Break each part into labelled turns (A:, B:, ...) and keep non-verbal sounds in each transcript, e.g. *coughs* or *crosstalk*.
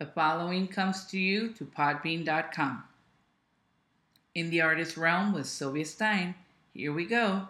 A: The following comes to you to podbean.com. In the artist realm with Sylvia Stein. Here we go.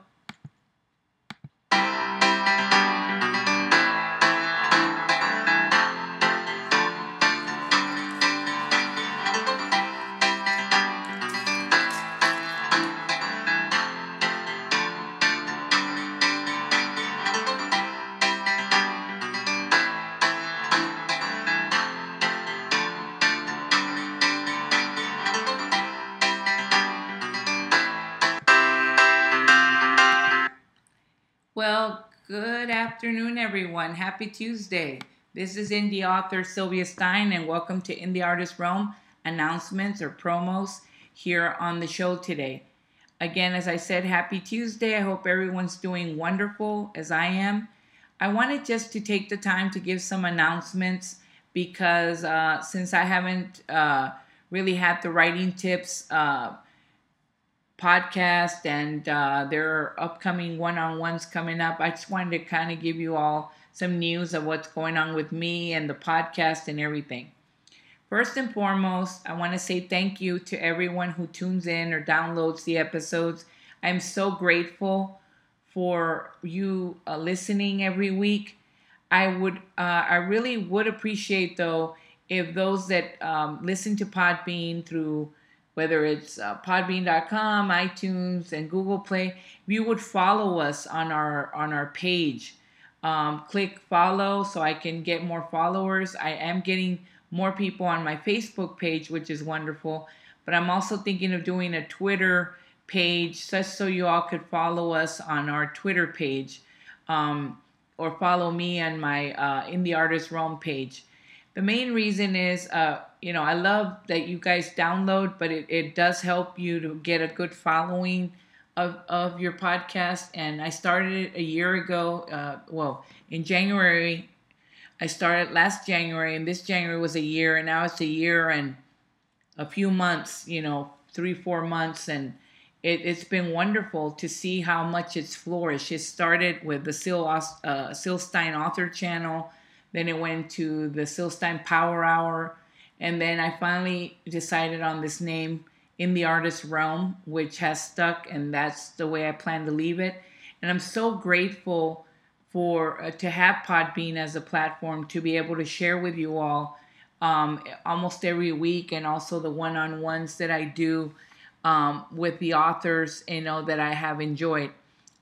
A: Afternoon, everyone. Happy Tuesday. This is indie author Sylvia Stein, and welcome to Indie Artist Realm announcements or promos here on the show today. Again, as I said, happy Tuesday. I hope everyone's doing wonderful as I am. I wanted just to take the time to give some announcements because uh, since I haven't uh, really had the writing tips, uh, podcast and uh, there are upcoming one-on-ones coming up. I just wanted to kind of give you all some news of what's going on with me and the podcast and everything. First and foremost i want to say thank you to everyone who tunes in or downloads the episodes. I'm so grateful for you uh, listening every week. I would uh, i really would appreciate though if those that um, listen to podbean through whether it's uh, podbean.com itunes and google play if you would follow us on our on our page. Um, click follow so i can get more followers. I am getting more people on my facebook page which is wonderful but i'm also thinking of doing a twitter page just so you all could follow us on our twitter page um, or follow me on my uh, in the artist realm page. The main reason is uh, you know, I love that you guys download, but it, it does help you to get a good following of, of your podcast. And I started it a year ago. Uh, well, in January, I started last January, and this January was a year, and now it's a year and a few months, you know, three, four months. And it, has been wonderful to see how much it's flourished. It started with the Sil, uh, Stein author channel, then it went to the Silstein Power Hour and then I finally decided on this name in the artist realm, which has stuck, and that's the way I plan to leave it. And I'm so grateful for uh, to have Podbean as a platform to be able to share with you all um, almost every week, and also the one-on-ones that I do um, with the authors, you know, that I have enjoyed.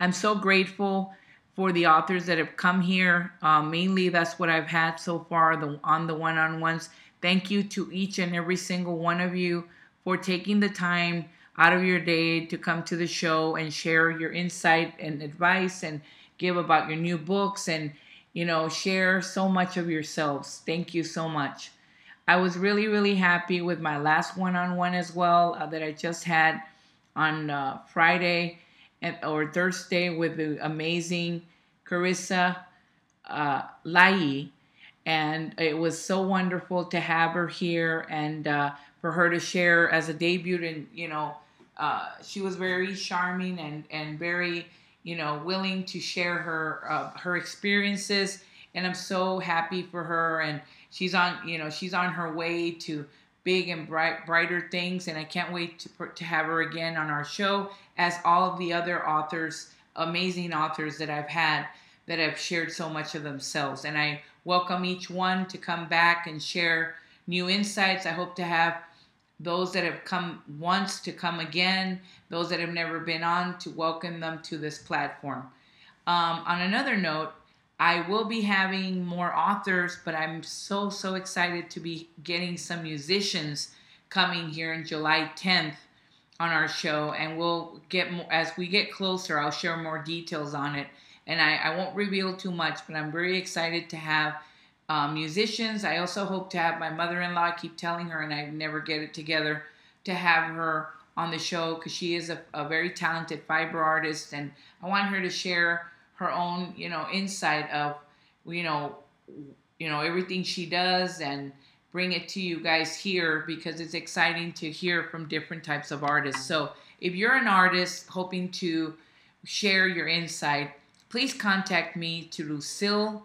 A: I'm so grateful for the authors that have come here. Uh, mainly, that's what I've had so far the, on the one-on-ones Thank you to each and every single one of you for taking the time out of your day to come to the show and share your insight and advice and give about your new books and you know share so much of yourselves. Thank you so much. I was really really happy with my last one-on-one as well uh, that I just had on uh, Friday and, or Thursday with the amazing Carissa uh, Lai. And it was so wonderful to have her here and uh, for her to share as a debut and you know uh, she was very charming and and very you know willing to share her uh, her experiences. And i'm so happy for her. And she's on you know she's on her way to big and bright brighter things and i can't wait to, to have her again on our show as all of the other authors amazing authors that i've had that have shared so much of themselves and i welcome each one to come back and share new insights. I hope to have those that have come once to come again, those that have never been on to welcome them to this platform. Um, on another note, I will be having more authors, but I'm so, so excited to be getting some musicians coming here in July 10th on our show. And we'll get more, as we get closer, I'll share more details on it and I, I won't reveal too much, but I'm very excited to have um, musicians. I also hope to have my mother-in-law. I keep telling her, and I never get it together to have her on the show because she is a, a, very talented fiber artist, and I want her to share her own, you know, insight of, you know, you know everything she does and bring it to you guys here because it's exciting to hear from different types of artists. So if you're an artist hoping to share your insight please contact me to lucillewriter07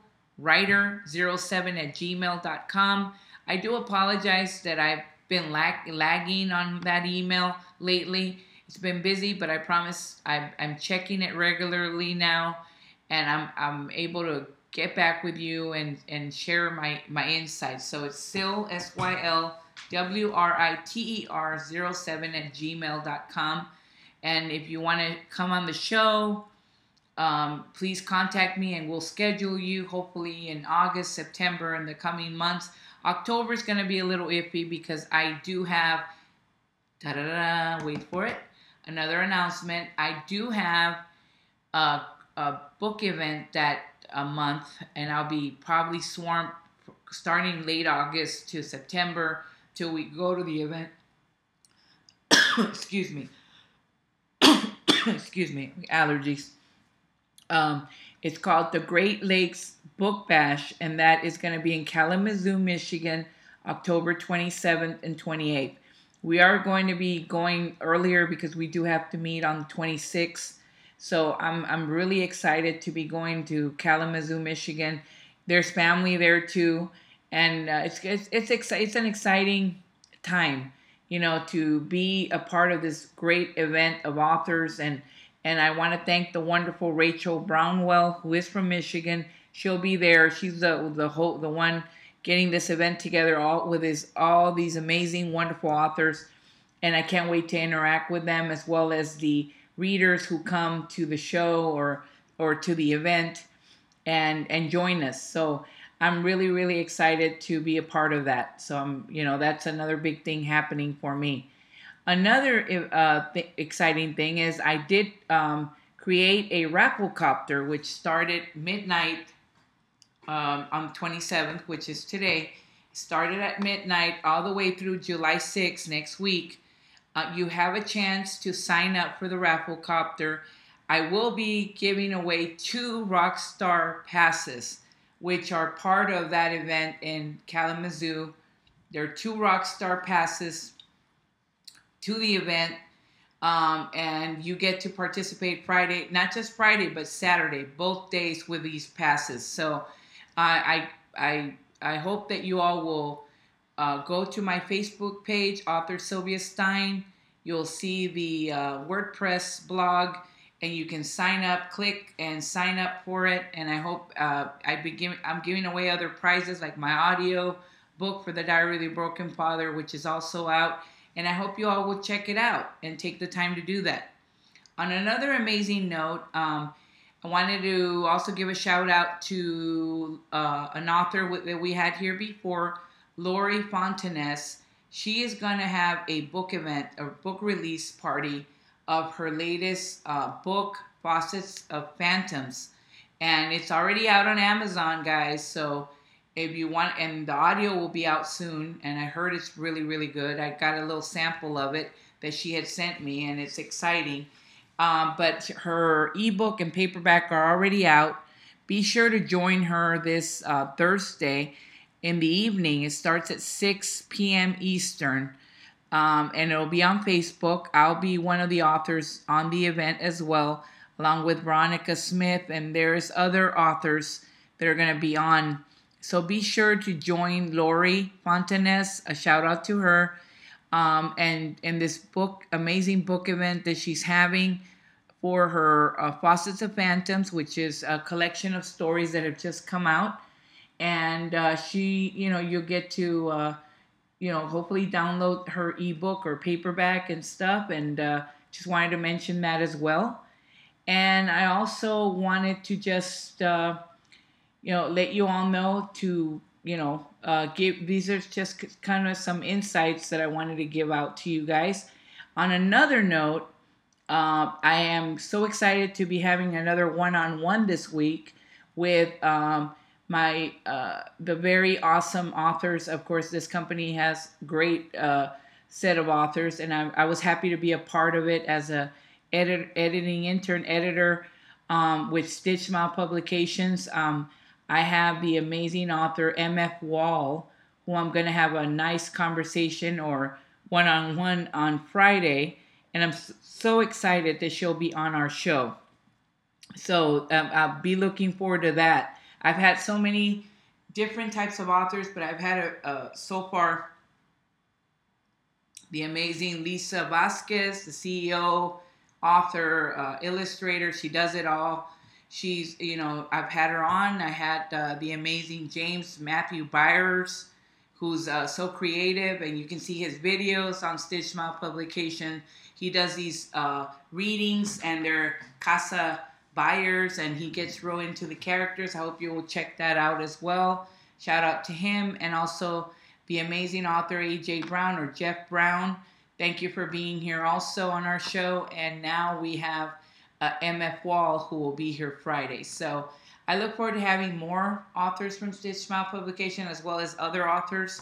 A: at gmail.com. I do apologize that I've been lag- lagging on that email lately. It's been busy, but I promise I'm, I'm checking it regularly now, and I'm I'm able to get back with you and and share my my insights. So it's Syl S Y L W R I T E R 07 at gmail.com. And if you want to come on the show, um, please contact me and we'll schedule you hopefully in August, September, in the coming months. October is going to be a little iffy because I do have, wait for it, another announcement. I do have a, a book event that a month, and I'll be probably swamped starting late August to September till we go to the event. *coughs* Excuse me. *coughs* Excuse me, allergies. Um, it's called the Great Lakes Book Bash, and that is going to be in Kalamazoo, Michigan, October 27th and 28th. We are going to be going earlier because we do have to meet on the 26th. So I'm I'm really excited to be going to Kalamazoo, Michigan. There's family there too, and uh, it's it's it's, ex- it's an exciting time, you know, to be a part of this great event of authors and and I want to thank the wonderful Rachel Brownwell, who is from Michigan. She'll be there. She's the the whole the one getting this event together all with his all these amazing, wonderful authors, and I can't wait to interact with them as well as the readers who come to the show or or to the event and and join us. So I'm really really excited to be a part of that. So I'm you know that's another big thing happening for me. Another uh, th- exciting thing is I did um, create a Rafflecopter, which started midnight um, on 27th, which is today. Started at midnight all the way through July 6th next week. Uh, you have a chance to sign up for the Rafflecopter. I will be giving away two Rockstar passes, which are part of that event in Kalamazoo. There are two Rockstar passes to the event. Um, and you get to participate Friday, not just Friday, but Saturday, both days with these passes. So I I I, I hope that you all will uh, go to my Facebook page, author Sylvia Stein. You'll see the uh, WordPress blog, and you can sign up, click and sign up for it. And I hope uh, I be giving, I'm giving away other prizes like my audio book for the Diary of the Broken Father, which is also out and I hope you all will check it out and take the time to do that. On another amazing note, um, I wanted to also give a shout out to uh, an author that we had here before, Lori Fontanez. She is going to have a book event, a book release party of her latest uh, book, Facets of Phantoms. And it's already out on Amazon, guys. So if you want and the audio will be out soon and i heard it's really really good i got a little sample of it that she had sent me and it's exciting um, but her ebook and paperback are already out be sure to join her this uh, thursday in the evening it starts at 6 p.m eastern um, and it'll be on facebook i'll be one of the authors on the event as well along with veronica smith and there's other authors that are going to be on so be sure to join Lori Fontanez. A shout out to her. Um, and in this book, amazing book event that she's having for her uh, Facets of Phantoms, which is a collection of stories that have just come out. And uh, she, you know, you'll get to, uh, you know, hopefully download her ebook or paperback and stuff. And uh, just wanted to mention that as well. And I also wanted to just uh, you know, let you all know to, you know, uh, give these are just kind of some insights that I wanted to give out to you guys. On another note, uh, I am so excited to be having another one-on-one this week with um, my uh, the very awesome authors. Of course, this company has great uh, set of authors, and I, I, was happy to be a part of it as a edit, editing intern editor um, with Stitched Smile Publications. Um, I have the amazing author MF Wahl, who I'm going to have a nice conversation or one on one on Friday. And I'm so excited that she'll be on our show. So um, I'll be looking forward to that. I've had so many different types of authors, but I've had a, a so far the amazing Lisa Vasquez, the CEO, author, uh, illustrator. She does it all. She's, you know, I've had her on. I had uh, the amazing James Matthew Byers, who's uh, so creative, and you can see his videos on Stitched Smile Publication. He does these uh, readings, and they're Casa Byers, and he gets real into the characters. I hope you will check that out as well. Shout out to him, and also the amazing author AJ Brown or Jeff Brown. Thank you for being here also on our show. And now we have uh, MF Wahl who will be here Friday. So I look forward to having more authors from Stitched Smile Publication as well as other authors,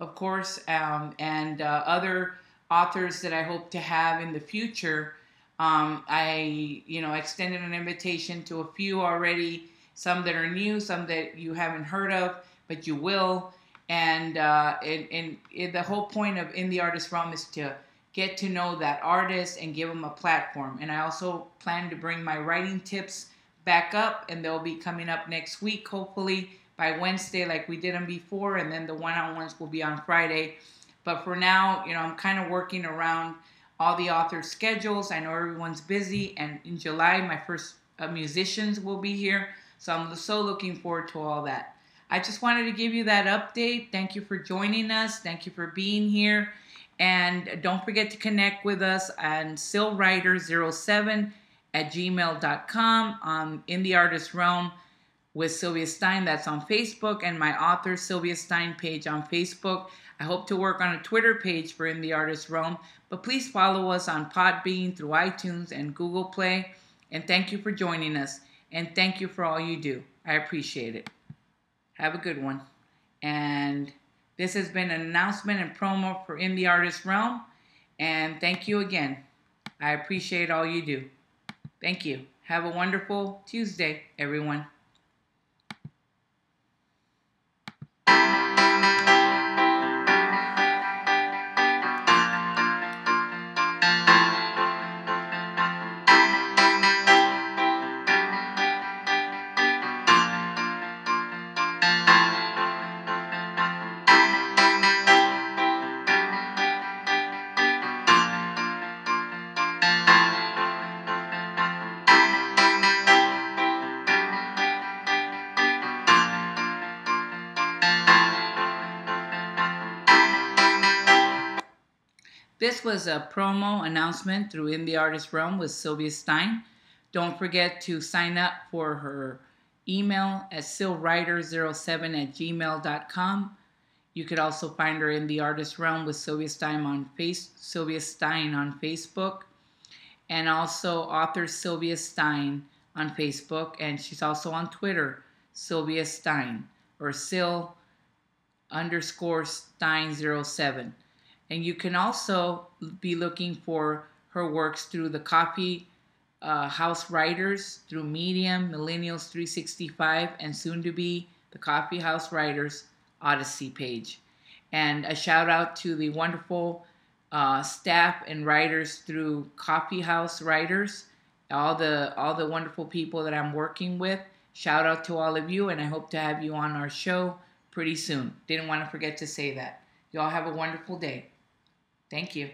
A: of course, um, and uh, other authors that I hope to have in the future. Um, I, you know, extended an invitation to a few already, some that are new, some that you haven't heard of, but you will. And uh, and, and the whole point of in the artist realm is to get to know that artist and give them a platform. And i also plan to bring my writing tips back up and they'll be coming up next week hopefully by wednesday like we did them before and then the one-on-ones will be on friday. But for now you know i'm kind of working around all the authors schedules i know everyone's busy and in july my first uh, musicians will be here so i'm so looking forward to all that I just wanted to give you that update. Thank you for joining us. Thank you for being here. And don't forget to connect with us on sylwriter07 at gmail.com um, in the artist realm with Sylvia Stein. That's on Facebook and my author Sylvia Stein page on Facebook. I hope to work on a Twitter page for In the Artist Realm, but please follow us on Podbean through iTunes and Google Play. And thank you for joining us. And thank you for all you do. I appreciate it. Have a good one. And this has been an announcement and promo for In the Artist Realm. And thank you again. I appreciate all you do. Thank you. Have a wonderful Tuesday, everyone. This was a promo announcement through In the Artist Realm with Sylvia Stein. Don't forget to sign up for her email at sylwriter07 at gmail.com. You could also find her in the Artist Realm with Sylvia Stein on face Sylvia Stein on Facebook, and also author Sylvia Stein on Facebook, and she's also on Twitter, Sylvia Stein or Sill underscore Stein 07. And you can also be looking for her works through the Coffee uh, House Writers, through Medium, Millennials 365, and soon to be the Coffee House Writers Odyssey page. And a shout out to the wonderful uh, staff and writers through Coffee House Writers, all the all the wonderful people that I'm working with. Shout out to all of you, and I hope to have you on our show pretty soon. Didn't want to forget to say that. Y'all have a wonderful day. Thank you.